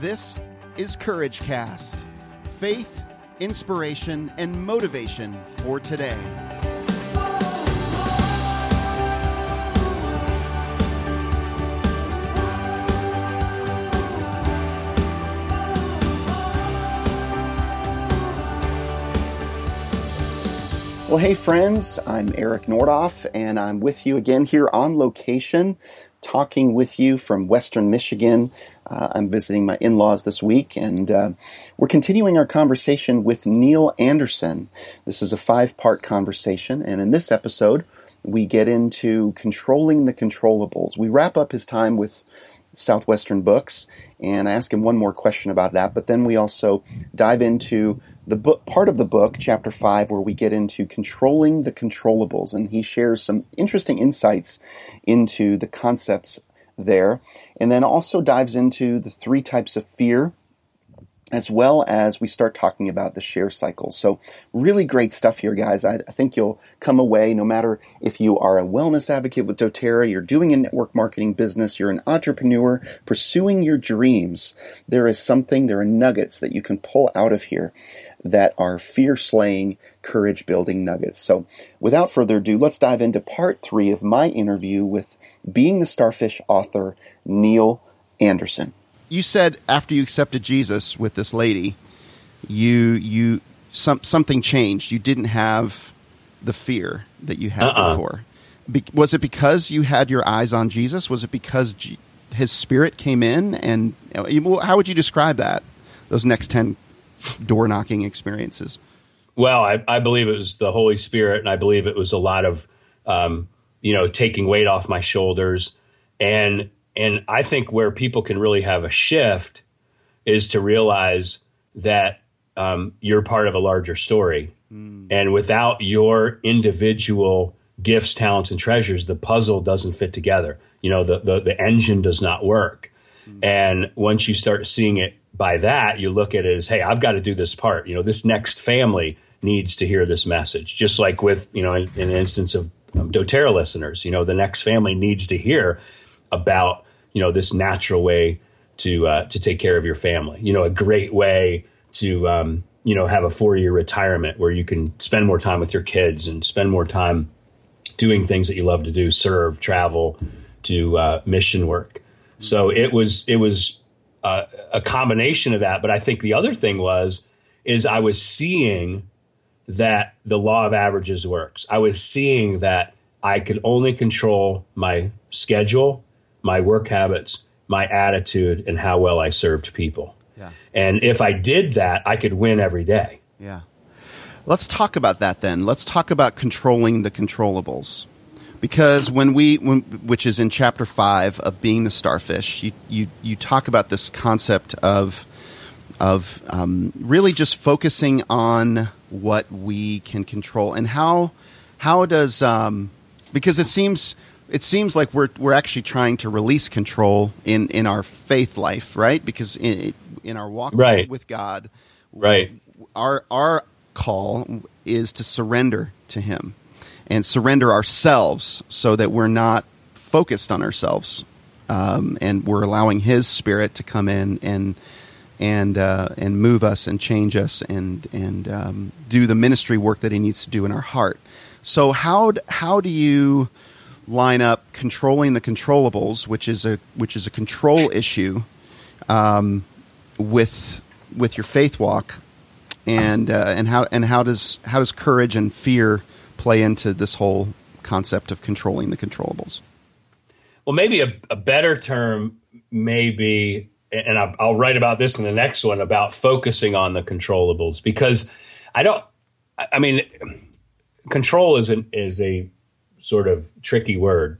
This is Courage Cast. Faith, inspiration, and motivation for today. Well, hey, friends, I'm Eric Nordoff, and I'm with you again here on location, talking with you from Western Michigan. Uh, I'm visiting my in laws this week, and uh, we're continuing our conversation with Neil Anderson. This is a five part conversation, and in this episode, we get into controlling the controllables. We wrap up his time with Southwestern Books, and I ask him one more question about that, but then we also dive into the book part of the book, chapter five, where we get into controlling the controllables, and he shares some interesting insights into the concepts there, and then also dives into the three types of fear as well as we start talking about the share cycle. So, really great stuff here, guys. I, I, think you'll come away, no matter if you are a wellness advocate with doTERRA, you're doing a network marketing business, you're an entrepreneur pursuing your dreams, there is something, there are nuggets that you can pull out of here that are fear slaying, courage building nuggets. So, without further ado, let's dive into part three of my interview with Being the Starfish author, Neil Anderson you said after you accepted Jesus with this lady, you you some something changed. You didn't have the fear that you had uh-uh. before. Be, was it because you had your eyes on Jesus? Was it because G- His Spirit came in? And uh, how would you describe that? Those next ten door knocking experiences. Well, I, I, believe it was the Holy Spirit, and I believe it was a lot of um, you know taking weight off my shoulders and and I think where people can really have a shift is to realize that um, you're part of a larger story. Mm. And without your individual gifts, talents, and treasures, the puzzle doesn't fit together. You know, the, the, the engine does not work. Mm. And once you start seeing it by that, you look at it as, hey, I've got to do this part. You know, this next family needs to hear this message. Just like with, you know, in, in an instance of um, doTERRA listeners, you know, the next family needs to hear about you know this natural way to uh, to take care of your family. You know, a great way to um, you know have a four year retirement where you can spend more time with your kids and spend more time doing things that you love to do, serve, travel, do uh, mission work. So it was it was uh, a combination of that. But I think the other thing was is I was seeing that the law of averages works. I was seeing that I could only control my schedule my work habits, my attitude, and how well I served people. Yeah. And if I did that, I could win every day. Yeah. Let's talk about that then. Let's talk about controlling the controllables. Because when we, when, which is in chapter five of being the starfish, you, you, you talk about this concept of, of um, really just focusing on what we can control and how, how does, um, because it seems, it seems like we're we're actually trying to release control in in our faith life, right? Because in in our walk right. with God, right, our our call is to surrender to Him and surrender ourselves, so that we're not focused on ourselves, um, and we're allowing His Spirit to come in and and uh, and move us and change us and and um, do the ministry work that He needs to do in our heart. So how how do you line up controlling the controllables, which is a which is a control issue, um, with with your faith walk, and uh, and how and how does how does courage and fear play into this whole concept of controlling the controllables? Well, maybe a, a better term may be, and I'll, I'll write about this in the next one about focusing on the controllables because I don't. I mean, control is an, is a sort of tricky word,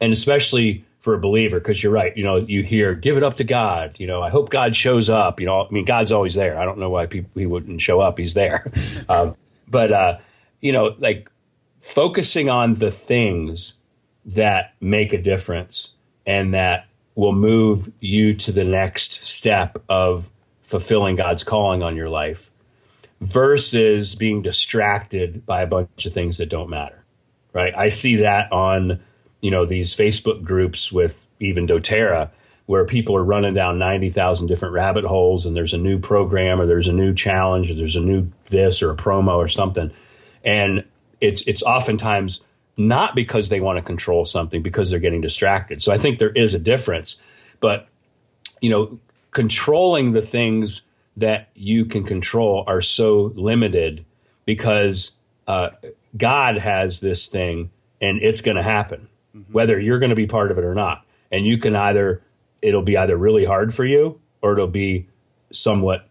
and especially for a believer, because you're right. You know, you hear "give it up to God." You know, I hope God shows up. You know, I mean, God's always there. I don't know why people, he wouldn't show up. He's there, um, but uh, you know, like focusing on the things that make a difference and that will move you to the next step of fulfilling God's calling on your life versus being distracted by a bunch of things that don't matter right? I see that on you know these Facebook groups with even DoTerra where people are running down 90,000 different rabbit holes and there's a new program or there's a new challenge or there's a new this or a promo or something. And it's it's oftentimes not because they want to control something because they're getting distracted. So I think there is a difference. But you know, controlling the things that you can control are so limited because uh, God has this thing and it's going to happen, mm-hmm. whether you're going to be part of it or not. And you can either, it'll be either really hard for you or it'll be somewhat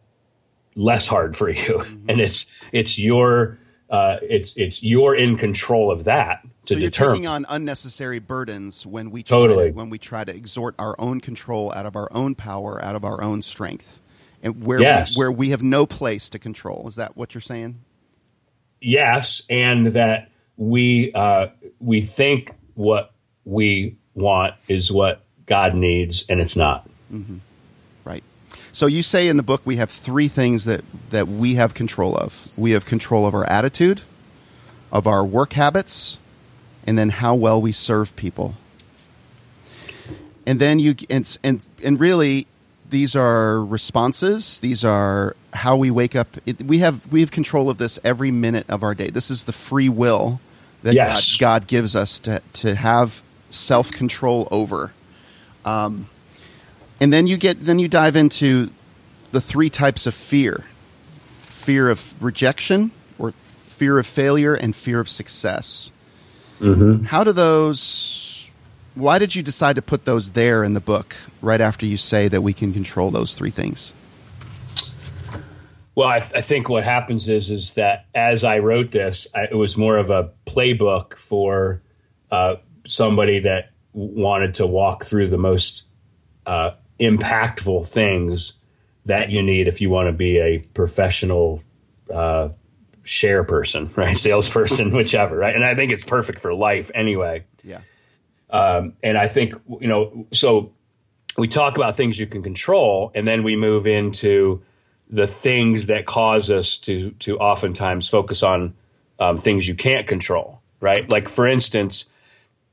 less hard for you. Mm-hmm. And it's, it's your, uh, it's, it's you're in control of that to so you're determine. taking on unnecessary burdens when we try totally. to, when we try to exhort our own control out of our own power, out of our own strength, and where yes. we, where we have no place to control. Is that what you're saying? Yes, and that we uh, we think what we want is what God needs, and it's not. Mm-hmm. Right. So you say in the book we have three things that that we have control of. We have control of our attitude, of our work habits, and then how well we serve people. And then you and and, and really these are responses. These are how we wake up. It, we have we have control of this every minute of our day. This is the free will that yes. God, God, gives us to to have self control over. Um, and then you get then you dive into the three types of fear: fear of rejection, or fear of failure, and fear of success. Mm-hmm. How do those why did you decide to put those there in the book right after you say that we can control those three things? Well, I, I think what happens is is that as I wrote this, I, it was more of a playbook for uh, somebody that wanted to walk through the most uh, impactful things that you need if you want to be a professional uh, share person, right? Salesperson, whichever, right? And I think it's perfect for life anyway. Yeah. Um, and I think, you know, so we talk about things you can control, and then we move into the things that cause us to to oftentimes focus on um, things you can't control, right? Like for instance,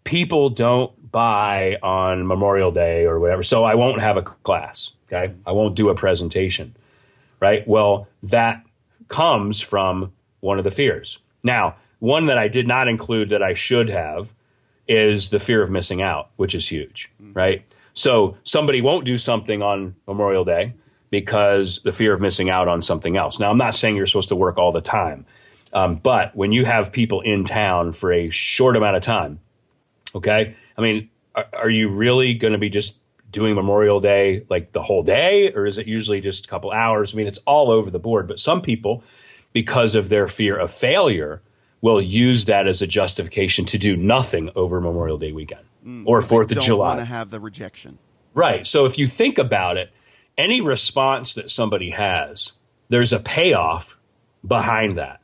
people don't buy on Memorial Day or whatever, so I won't have a class. Okay, I won't do a presentation, right? Well, that comes from one of the fears. Now, one that I did not include that I should have is the fear of missing out, which is huge, mm-hmm. right? So somebody won't do something on Memorial Day because the fear of missing out on something else. Now, I'm not saying you're supposed to work all the time, um, but when you have people in town for a short amount of time, okay, I mean, are, are you really going to be just doing Memorial Day like the whole day, or is it usually just a couple hours? I mean, it's all over the board, but some people, because of their fear of failure, will use that as a justification to do nothing over Memorial Day weekend mm, or Fourth of July. Want to have the rejection, right? So if you think about it, any response that somebody has, there's a payoff behind that.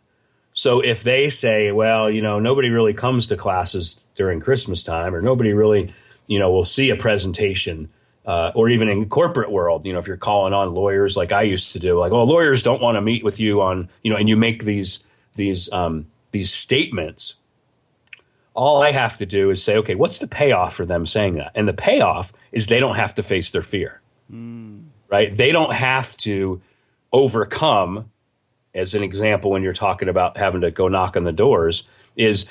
So if they say, well, you know, nobody really comes to classes during Christmas time, or nobody really, you know, will see a presentation. Uh, or even in corporate world, you know, if you're calling on lawyers like I used to do, like, oh, lawyers don't want to meet with you on, you know, and you make these these um, these statements, all I have to do is say, okay, what's the payoff for them saying that? And the payoff is they don't have to face their fear, mm. right? They don't have to overcome, as an example, when you're talking about having to go knock on the doors, is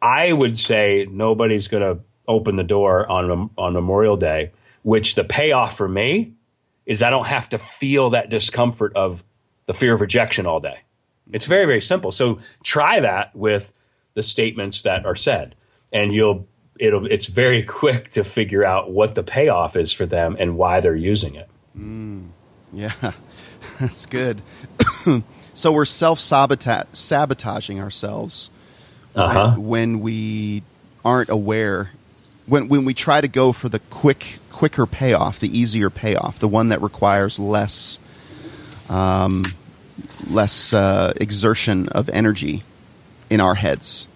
I would say nobody's going to open the door on, on Memorial Day, which the payoff for me is I don't have to feel that discomfort of the fear of rejection all day. It's very, very simple. So try that with the statements that are said, and you'll it'll it's very quick to figure out what the payoff is for them and why they're using it. Mm, yeah, that's good. so we're self sabotaging ourselves uh-huh. when, when we aren't aware. When when we try to go for the quick quicker payoff, the easier payoff, the one that requires less um, less uh, exertion of energy in our heads.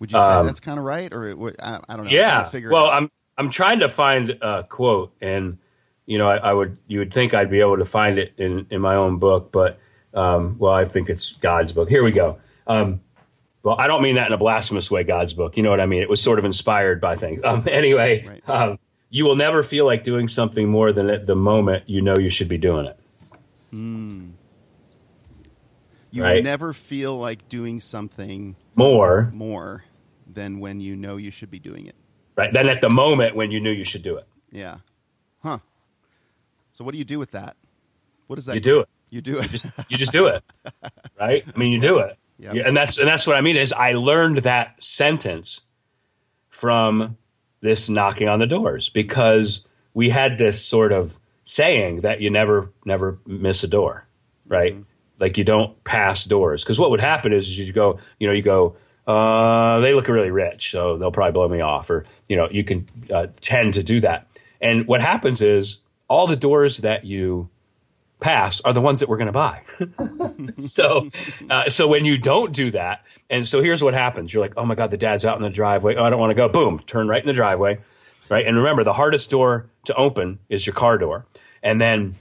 Would you say um, that's kind of right, or I, I don't know? Yeah. well, I'm I'm trying to find a quote, and you know, I, I, would you would think I'd be able to find it in in my own book, but um, well, I think it's God's book. Here we go. Um, well, I don't mean that in a blasphemous way. God's book, you know what I mean? It was sort of inspired by things. Um, anyway. Um, you will never feel like doing something more than at the moment you know you should be doing it. You Right. never feel like doing something More, more than when you know you should be doing it. right? Than at the moment when you knew you should do it. Yeah. Huh. So what do you do with that? What is that? You do it. You do it. just you just do it right i mean you do it Yep. Yeah, and that's and that's what i mean is i learned that sentence from this knocking on the doors because we had this sort of saying that you never never miss a door right mm-hmm. Like you don't pass doors because what would happen is you go you know you go uh, they look really rich so they'll probably blow me off or you know you can uh, tend to do that and what happens is all the doors that you pass are the ones that we're going to buy. so, uh, so when you don't do that, and so here's what happens: you're like, oh my god, the dad's out in the driveway. Oh, I don't want to go. Boom, turn right in the driveway, right? And remember, the hardest door to open is your car door, and then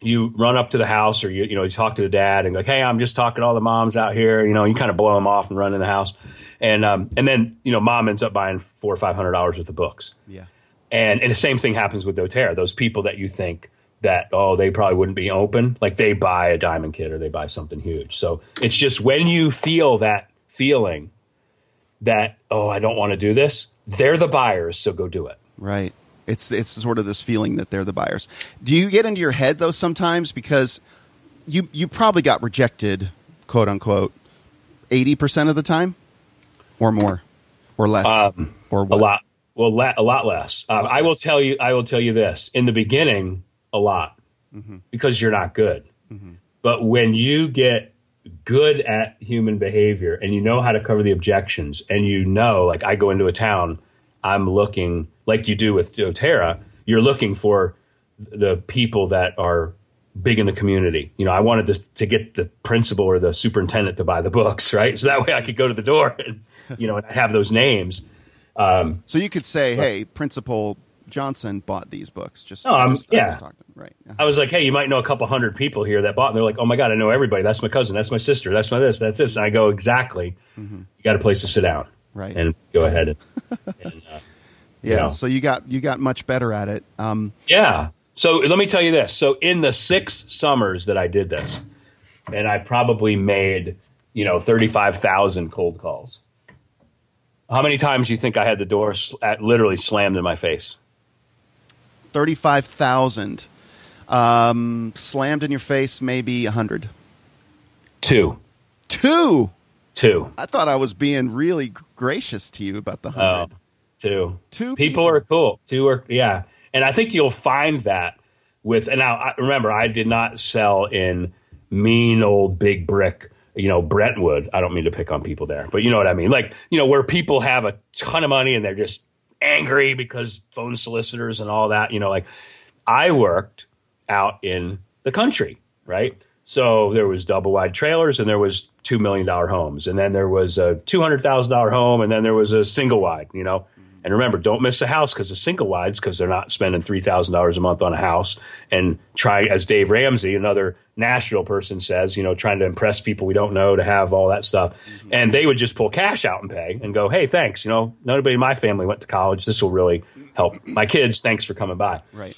you run up to the house or you you know you talk to the dad and go, like, hey, I'm just talking to all the moms out here. You know, you kind of blow them off and run in the house, and um, and then you know mom ends up buying four or five hundred dollars worth of books. yeah. And and the same thing happens with doTERRA. Those people that you think that oh they probably wouldn't be open, like they buy a diamond kit or they buy something huge. So it's just when you feel that feeling that oh I don't want to do this, they're the buyers, so go do it. Right. It's it's sort of this feeling that they're the buyers. Do you get into your head though sometimes? Because you you probably got rejected, quote unquote, eighty percent of the time, or more, or less, um, or A lot, well, la- a lot less. Um, I will tell you, I will tell you this: in the beginning, a lot. Mm-hmm. Because you're not good. Mm-hmm. But when you get good at human behavior and you know how to cover the objections, and you know, like I go into a town, I'm looking like you do with doTERRA. You're looking for the people that are big in the community. You know, I wanted to, to get the principal or the superintendent to buy the books, right? So that way I could go to the door and, you know, and have those names. Um, so you could say, hey, Principal Johnson bought these books. Just, No, I'm- just- yeah. talking. Right. I was like, hey, you might know a couple hundred people here that bought. And they're like, oh my God, I know everybody. That's my cousin. That's my sister. That's my this. That's this. And I go, exactly. Mm-hmm. You got a place to sit down. Right. And go ahead. And, and uh, Yeah. know. So you got you got much better at it. Um, yeah. So let me tell you this. So in the six summers that I did this, and I probably made, you know, 35,000 cold calls. How many times do you think I had the door sl- at, literally slammed in my face? thirty five thousand. Um, slammed in your face, maybe a hundred. Two. Two. Two. I thought I was being really gracious to you about the Oh, hundred. two. Two people, people. are cool. Two are yeah, and I think you'll find that with. And now I, remember, I did not sell in mean old big brick. You know Brentwood. I don't mean to pick on people there, but you know what I mean. Like you know where people have a ton of money and they're just angry because phone solicitors and all that. You know, like I worked out in the country, right? So there was double wide trailers and there was two million dollar homes, and then there was a two hundred thousand dollar home, and then there was a single wide. You know, and remember, don't miss a house because the single wides because they're not spending three thousand dollars a month on a house. And try, as Dave Ramsey, another Nashville person says, you know, trying to impress people we don't know to have all that stuff, mm-hmm. and they would just pull cash out and pay and go, hey, thanks. You know, nobody in my family went to college. This will really help my kids. Thanks for coming by Right.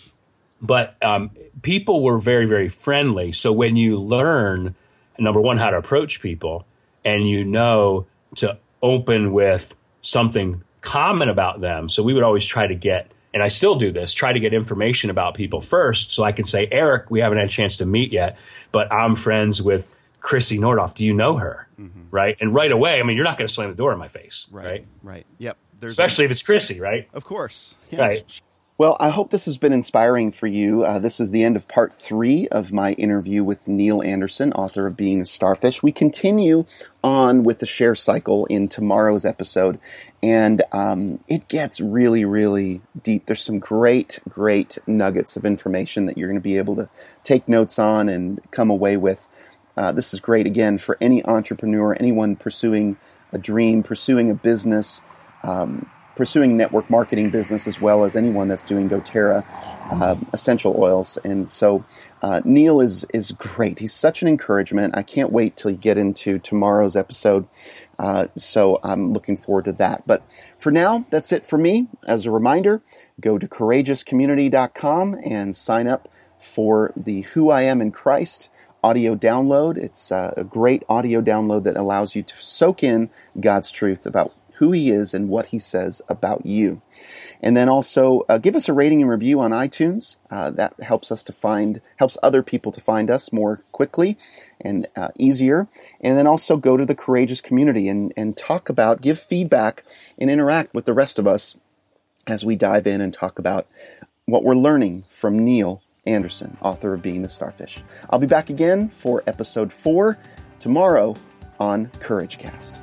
But um, people were very very friendly so when you learn number one how to approach people and you know to open with something common about them so we would always try to get and i still do this try to get information about people first so i can say eric we haven't had a chance to meet yet but i'm friends with chrissy nordoff do you know her right and right away i mean you're not going to slam the door in my face Right. right, Right. Yep. There's especially if it's chrissy right of course. Yes. Right. Well, I hope this has been inspiring for you. Uh, this is the end of part three of my interview with Neil Anderson, author of Being a Starfish. We continue on with the share cycle in tomorrow's episode, and um, it gets really, really deep. There's some great, great nuggets of information that you're going to be able to take notes on and come away with. Uh, this is great, again, for any entrepreneur, anyone pursuing a dream, pursuing a business pursuing network marketing business as well as anyone that's doing doTERRA um, essential oils. And so uh, Neil is is great. He's such an encouragement. I can't wait till you get into tomorrow's episode. Uh, so I'm looking forward to that. But for now, that's it for me. As a reminder, go to courageouscommunity.com and sign up for the Who I Am in Christ audio download. It's uh, a great audio download that allows you to soak in God's truth about who He is and what He says about you. And then also uh, give us a rating and review on iTunes. Uh, that helps us to find, helps other people to find us more quickly and uh, easier. And then also go to the Courageous community and, and talk about, give feedback, and interact with the rest of us as we dive in and talk about what we're learning from Neil Anderson, author of Being the Starfish. I'll be back again for episode four tomorrow on Courage Cast.